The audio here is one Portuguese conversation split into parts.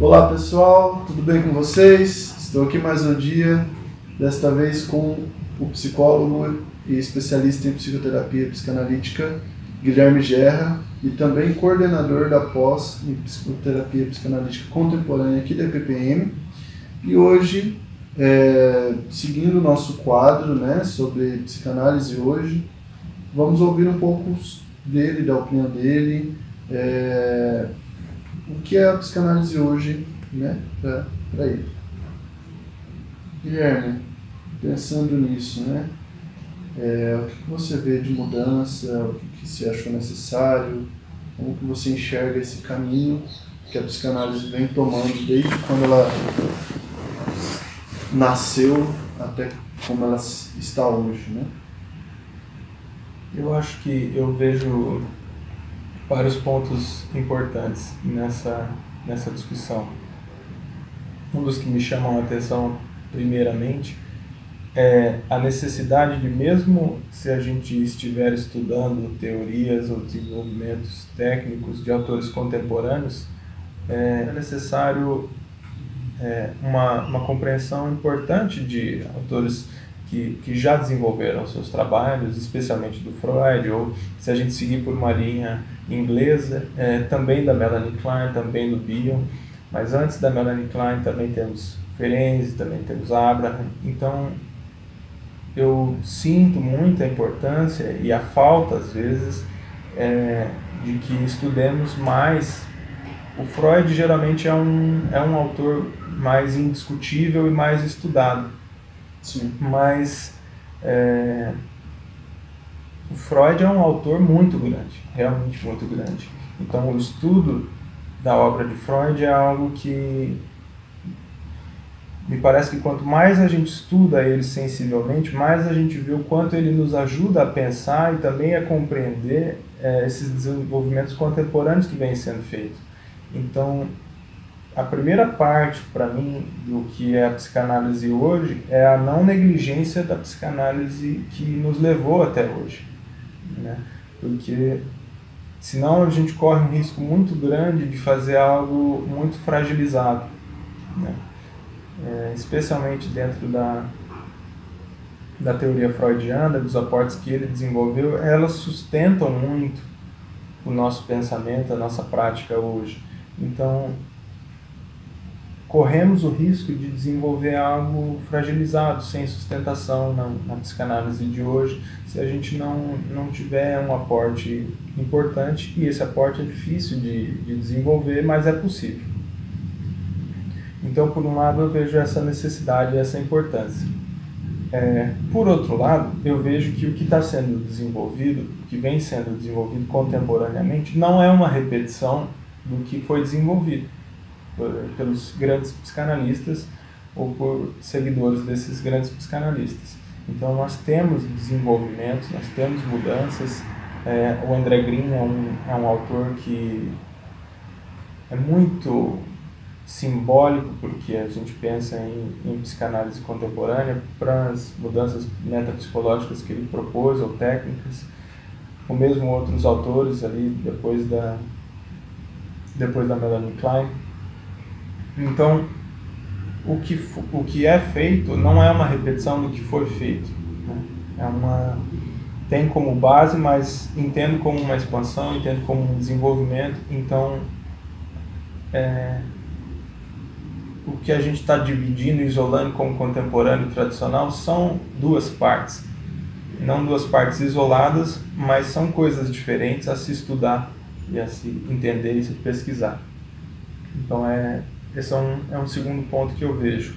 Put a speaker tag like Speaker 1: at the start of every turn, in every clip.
Speaker 1: Olá pessoal, tudo bem com vocês? Estou aqui mais um dia, desta vez com o psicólogo e especialista em psicoterapia psicanalítica Guilherme Gerra e também coordenador da pós em psicoterapia psicanalítica contemporânea aqui da PPM. E hoje, é, seguindo o nosso quadro né, sobre psicanálise hoje, vamos ouvir um pouco dele, da opinião dele, é, o que é a psicanálise hoje né, para ele. Guilherme, pensando nisso, né, é, o que você vê de mudança, o que você achou necessário, como que você enxerga esse caminho que a psicanálise vem tomando desde quando ela nasceu até como ela está hoje, né?
Speaker 2: Eu acho que eu vejo vários pontos importantes nessa, nessa discussão. Um dos que me chamam a atenção, primeiramente, é a necessidade de, mesmo se a gente estiver estudando teorias ou desenvolvimentos técnicos de autores contemporâneos, é necessário é, uma, uma compreensão importante de autores que, que já desenvolveram seus trabalhos, especialmente do Freud, ou se a gente seguir por uma linha inglesa, é, também da Melanie Klein, também do Bion, mas antes da Melanie Klein também temos Ferenczi, também temos Abraham, então eu sinto muita importância e a falta às vezes é, de que estudemos mais. O Freud geralmente é um, é um autor mais indiscutível e mais estudado Sim. Mas é, o Freud é um autor muito grande, realmente muito grande. Então o estudo da obra de Freud é algo que me parece que quanto mais a gente estuda ele sensivelmente, mais a gente vê o quanto ele nos ajuda a pensar e também a compreender é, esses desenvolvimentos contemporâneos que vêm sendo feitos. Então, a primeira parte, para mim, do que é a psicanálise hoje é a não negligência da psicanálise que nos levou até hoje. Né? Porque senão a gente corre um risco muito grande de fazer algo muito fragilizado. Né? É, especialmente dentro da, da teoria freudiana, dos aportes que ele desenvolveu, elas sustentam muito o nosso pensamento, a nossa prática hoje. Então, corremos o risco de desenvolver algo fragilizado, sem sustentação na, na, psicanálise de hoje, se a gente não, não tiver um aporte importante, e esse aporte é difícil de, de desenvolver, mas é possível. Então, por um lado, eu vejo essa necessidade essa importância. É, por outro lado, eu vejo que o que está sendo desenvolvido, que vem sendo desenvolvido contemporaneamente, não é uma repetição do que foi desenvolvido pelos grandes psicanalistas ou por seguidores desses grandes psicanalistas. Então nós temos desenvolvimentos, nós temos mudanças. É, o André Green é um, é um autor que é muito simbólico porque a gente pensa em, em psicanálise contemporânea para as mudanças metapsicológicas que ele propôs ou técnicas, ou mesmo outros autores ali depois da depois da Melanie Klein então, o que, o que é feito não é uma repetição do que foi feito. Né? É uma, tem como base, mas entendo como uma expansão, entendo como um desenvolvimento. Então, é, o que a gente está dividindo, isolando como contemporâneo e tradicional são duas partes. Não duas partes isoladas, mas são coisas diferentes a se estudar e a se entender e se pesquisar. Então é esse é um, é um segundo ponto que eu vejo.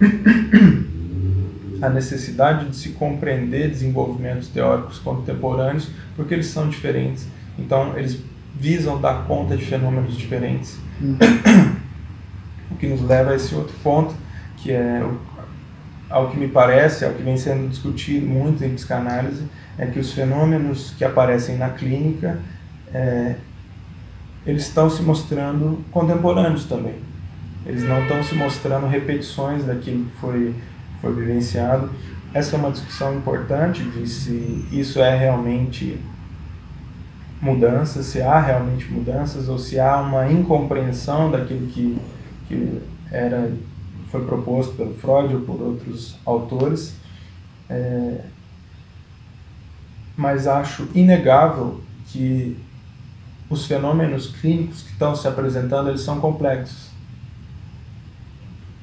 Speaker 2: A necessidade de se compreender desenvolvimentos teóricos contemporâneos, porque eles são diferentes. Então, eles visam dar conta de fenômenos diferentes. Uhum. O que nos leva a esse outro ponto, que é ao que me parece, ao que vem sendo discutido muito em psicanálise, é que os fenômenos que aparecem na clínica, é, eles estão se mostrando contemporâneos também. Eles não estão se mostrando repetições daquilo que foi, foi vivenciado. Essa é uma discussão importante de se isso é realmente mudanças, se há realmente mudanças ou se há uma incompreensão daquilo que, que era, foi proposto pelo Freud ou por outros autores. É, mas acho inegável que os fenômenos clínicos que estão se apresentando eles são complexos.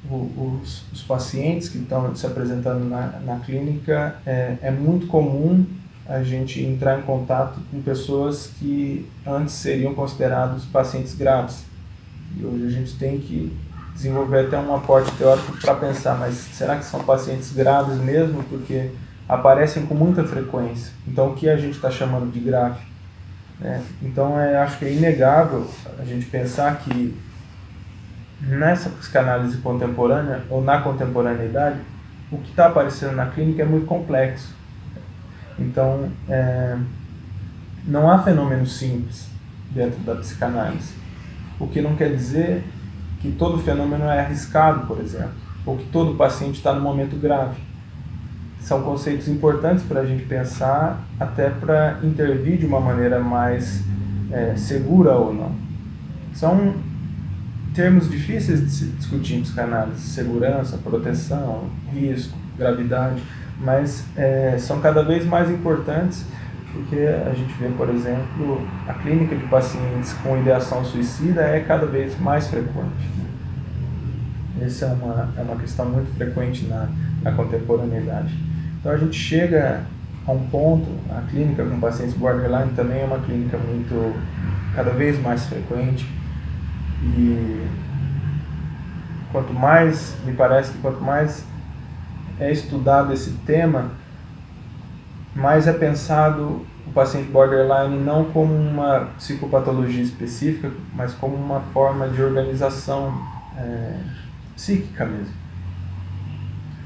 Speaker 2: Os, os, pacientes que estão se apresentando na, na clínica é, é muito comum a gente entrar em contato com pessoas que antes seriam considerados pacientes graves. E hoje a gente tem que desenvolver até um aporte teórico para pensar, mas será que são pacientes graves mesmo? Porque aparecem com muita frequência. Então, o que a gente está chamando de grave? Né? Então, é, acho que é inegável a gente pensar que nessa psicanálise contemporânea ou na contemporaneidade, o que está aparecendo na clínica é muito complexo. Então, é, não há fenômeno simples dentro da psicanálise. O que não quer dizer que todo fenômeno é arriscado, por exemplo, ou que todo paciente está no momento grave. São conceitos importantes para a gente pensar, até para intervir de uma maneira mais é, segura ou não. São termos difíceis de se discutir em psicanálise: segurança, proteção, risco, gravidade mas é, são cada vez mais importantes porque a gente vê, por exemplo, a clínica de pacientes com ideação suicida é cada vez mais frequente. Essa é uma, é uma questão muito frequente na, na contemporaneidade. Então a gente chega a um ponto, a clínica com pacientes borderline também é uma clínica muito, cada vez mais frequente e quanto mais, me parece que quanto mais é estudado esse tema, mais é pensado o paciente borderline não como uma psicopatologia específica, mas como uma forma de organização é, psíquica mesmo.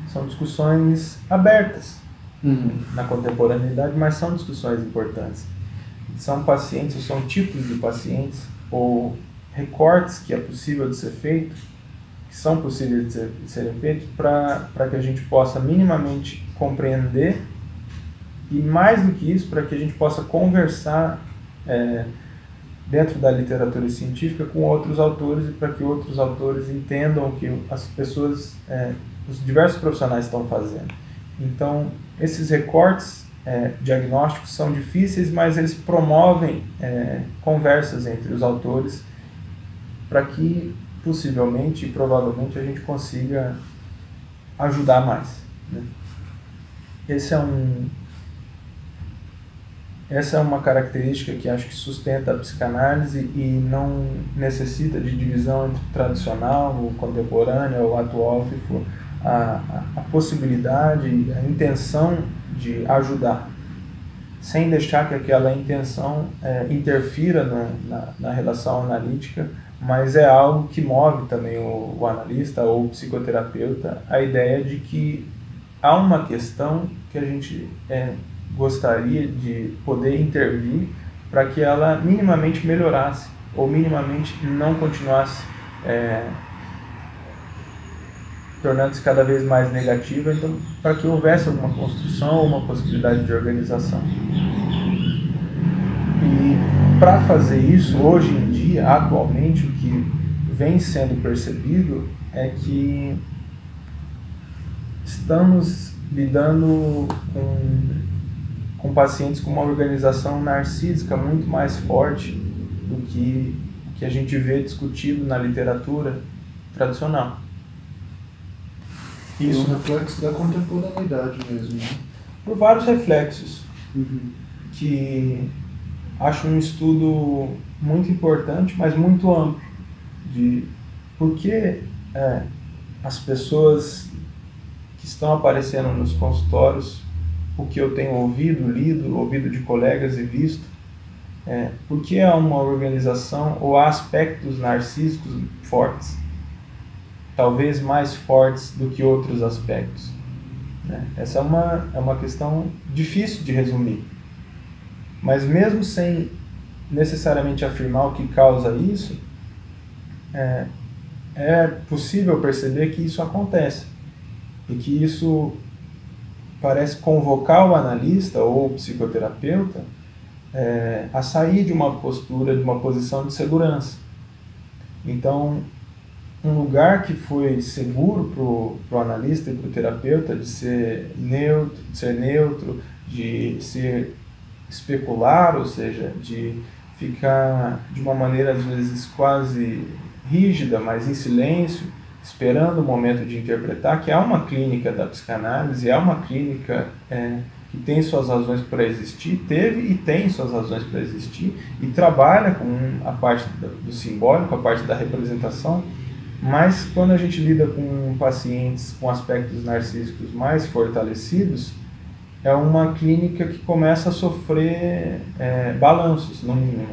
Speaker 2: São discussões abertas uhum. na contemporaneidade, mas são discussões importantes. São pacientes, são tipos de pacientes ou recortes que é possível de ser feito que são possíveis de, ser, serem feitos para que a gente possa minimamente compreender e mais do que isso, para que a gente possa conversar é, dentro da literatura científica com outros autores e para que outros autores entendam o que as pessoas, é, os diversos profissionais estão fazendo. Então, esses recortes é, diagnósticos são difíceis, mas eles promovem é, conversas entre os autores para que possivelmente e provavelmente a gente consiga ajudar mais. Né? Esse é um, essa é uma característica que acho que sustenta a psicanálise e não necessita de divisão entre tradicional, o contemporâneo ou atual. A, a, a possibilidade, a intenção de ajudar, sem deixar que aquela intenção é, interfira na, na, na relação analítica mas é algo que move também o, o, analista ou o psicoterapeuta a ideia de que há uma questão que a gente é, gostaria de poder intervir para que ela minimamente melhorasse ou minimamente não continuasse é, tornando-se cada vez mais negativa, então para que houvesse alguma construção ou uma possibilidade de organização. Para fazer isso, hoje em dia, atualmente, o que vem sendo percebido é que estamos lidando com, com pacientes com uma organização narcísica muito mais forte do que que a gente vê discutido na literatura tradicional.
Speaker 1: Isso é um reflexo da contemporaneidade mesmo. Né?
Speaker 2: Por vários reflexos. Uhum. Que acho um estudo muito importante, mas muito amplo, de por que é, as pessoas que estão aparecendo nos consultórios, o que eu tenho ouvido, lido, ouvido de colegas e visto, é, por que há uma organização ou há aspectos narcísicos fortes, talvez mais fortes do que outros aspectos. Né? Essa é uma, é uma questão difícil de resumir mas mesmo sem necessariamente afirmar o que causa isso, é, é possível perceber que isso acontece e que isso parece convocar o analista ou o psicoterapeuta é, a sair de uma postura, de uma posição de segurança. Então, um lugar que foi seguro para o analista e para o terapeuta de ser neutro, de ser neutro, de ser especular, ou seja, de ficar de uma maneira às vezes quase rígida, mas em silêncio, esperando o momento de interpretar, que é uma clínica da psicanálise, é uma clínica é, que tem suas razões para existir, teve e tem suas razões para existir, e trabalha com a parte do simbólico, a parte da representação, mas quando a gente lida com pacientes com aspectos narcísicos mais fortalecidos, é uma clínica que começa a sofrer é, balanços, no mínimo.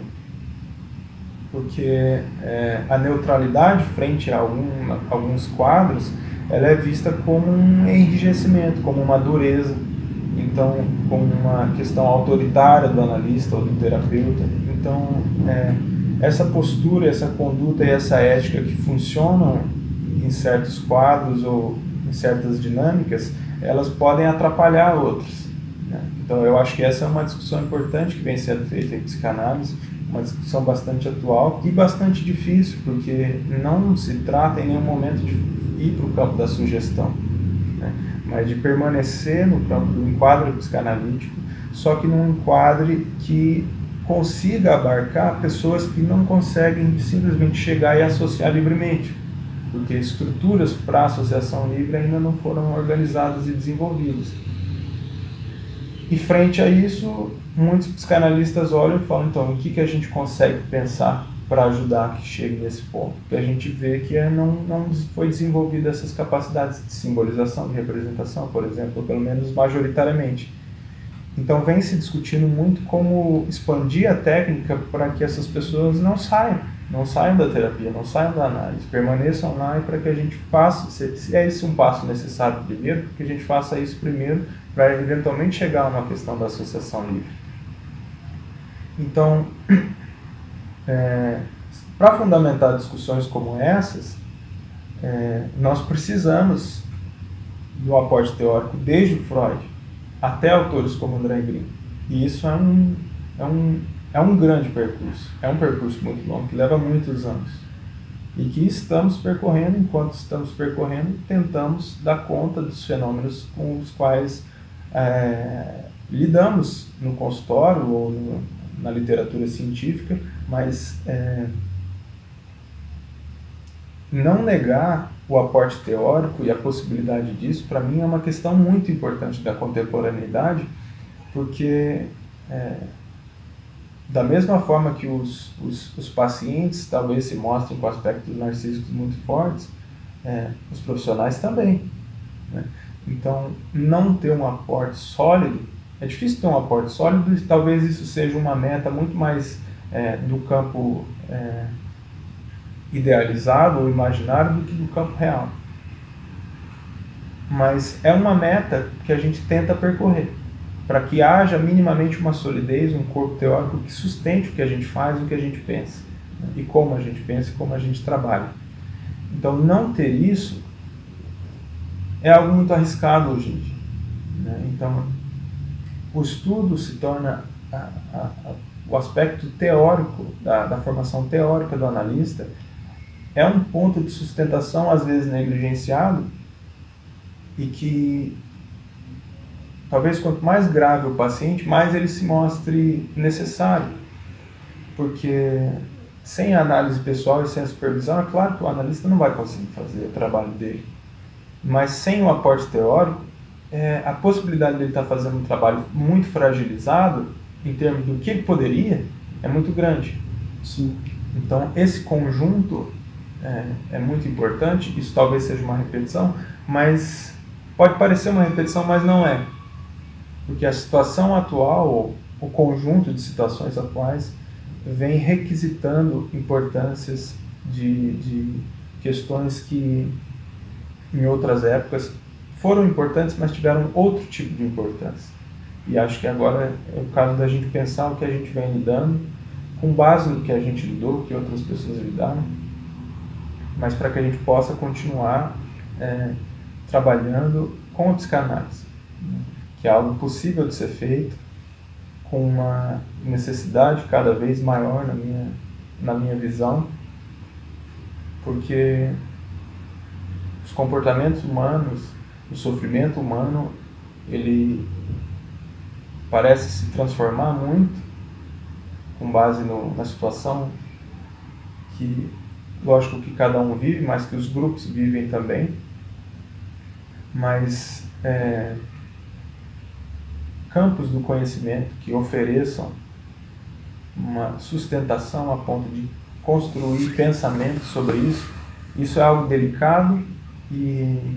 Speaker 2: Porque é, a neutralidade frente a algum, alguns quadros, ela é vista como um enrijecimento, como uma dureza. Então, como uma questão autoritária do analista ou do terapeuta. Então, é, essa postura, essa conduta e essa ética que funcionam em certos quadros ou em certas dinâmicas, elas podem atrapalhar outras. Né? Então, eu acho que essa é uma discussão importante que vem sendo feita em psicanálise, uma discussão bastante atual e bastante difícil, porque não se trata em nenhum momento de ir para o campo da sugestão, né? mas de permanecer no campo do enquadro psicanalítico, só que num enquadre que consiga abarcar pessoas que não conseguem simplesmente chegar e associar livremente, porque estruturas para associação livre ainda não foram organizadas e desenvolvidas. E frente a isso, muitos psicanalistas olham e falam, então, o que, que a gente consegue pensar para ajudar que chegue nesse ponto? Porque a gente vê que é, não, não foi desenvolvida essas capacidades de simbolização, de representação, por exemplo, pelo menos majoritariamente. Então vem se discutindo muito como expandir a técnica para que essas pessoas não saiam, não saiam da terapia, não saiam da análise, permaneçam lá e para que a gente faça, se é esse um passo necessário primeiro, que a gente faça isso primeiro para eventualmente chegar a uma questão da associação livre. Então, é, para fundamentar discussões como essas, é, nós precisamos do aporte teórico desde Freud até autores como André Green. E isso é um, é, um, é um grande percurso, é um percurso muito longo, que leva muitos anos. E que estamos percorrendo, enquanto estamos percorrendo, tentamos dar conta dos fenômenos com os quais é, lidamos no consultório ou no, na literatura científica, mas é, não negar o aporte teórico e a possibilidade disso, para mim, é uma questão muito importante da contemporaneidade, porque é, da mesma forma que os, os, os, pacientes talvez se mostrem com aspectos narcísicos muito fortes, é, os profissionais também. Né? Então, não ter um aporte sólido, é difícil ter um aporte sólido e talvez isso seja uma meta muito mais é, do campo é, idealizado ou imaginário do que do campo real. Mas é uma meta que a gente tenta percorrer, para que haja minimamente uma solidez, um corpo teórico que sustente o que a gente faz, o que a gente pensa, né? e como a gente pensa e como a gente trabalha. Então, não ter isso é algo muito arriscado hoje em dia. Né? Então, o estudo se torna a, a, a, o aspecto teórico da, da formação teórica do analista é um ponto de sustentação às vezes negligenciado e que talvez quanto mais grave o paciente, mais ele se mostre necessário. Porque sem a análise pessoal e sem a supervisão, é claro que o analista não vai conseguir fazer o trabalho dele. Mas sem o aporte teórico, é, a possibilidade dele estar fazendo um trabalho muito fragilizado, em termos do que ele poderia, é muito grande. Sim. Então, esse conjunto é, é muito importante, isso talvez seja uma repetição, mas pode parecer uma repetição, mas não é. Porque a situação atual, o conjunto de situações atuais, vem requisitando importâncias de, de questões que em outras épocas foram importantes, mas tiveram outro tipo de importância. E acho que agora é o caso da gente pensar o que a gente vem lidando, com base no que a gente lidou, que outras pessoas lidaram, mas para que a gente possa continuar é, trabalhando com a psicanálise, né? Que é algo possível de ser feito com uma necessidade cada vez maior na minha, na minha visão, porque os comportamentos humanos, o sofrimento humano, ele parece se transformar muito com base no, na situação que, lógico que cada um vive, mas que os grupos vivem também. Mas é, campos do conhecimento que ofereçam uma sustentação a ponto de construir pensamento sobre isso, isso é algo delicado e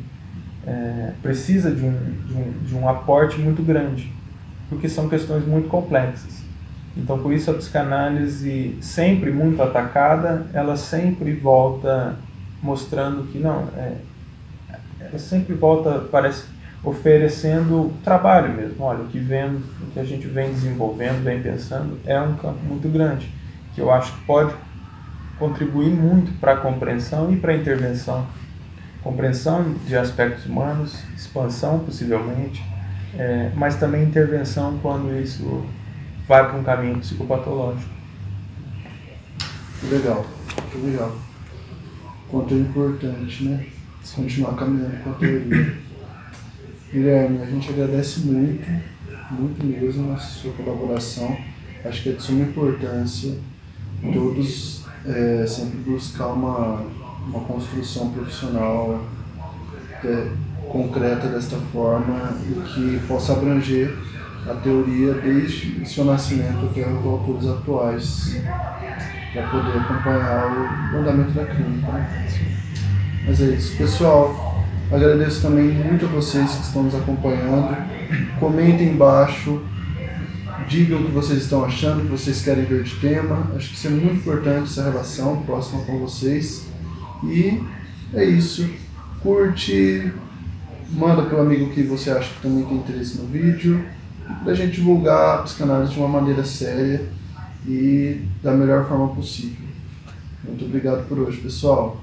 Speaker 2: é, precisa de um, de, um, de um aporte muito grande, porque são questões muito complexas. Então, por isso a psicanálise, sempre muito atacada, ela sempre volta mostrando que não, é, ela sempre volta, parece, oferecendo trabalho mesmo. Olha, o que, vem, o que a gente vem desenvolvendo, vem pensando, é um campo muito grande, que eu acho que pode contribuir muito para a compreensão e para a intervenção. Compreensão de aspectos humanos, expansão possivelmente, é, mas também intervenção quando isso vai para um caminho psicopatológico.
Speaker 1: Legal, legal. Quanto é importante, né? Continuar caminhando com a teoria. Guilherme, a gente agradece muito, muito mesmo a sua colaboração. Acho que é de suma importância todos é, sempre buscar uma, uma construção profissional é, concreta desta forma e que possa abranger a teoria desde o seu nascimento até os autores atuais, para poder acompanhar o andamento da clínica. Mas é isso. Pessoal, agradeço também muito a vocês que estão nos acompanhando. Comentem embaixo, digam o que vocês estão achando, o que vocês querem ver de tema. Acho que isso é muito importante, essa relação próxima com vocês. E é isso. Curte, manda para o amigo que você acha que também tem interesse no vídeo para a gente divulgar a psicanálise de uma maneira séria e da melhor forma possível. Muito obrigado por hoje, pessoal.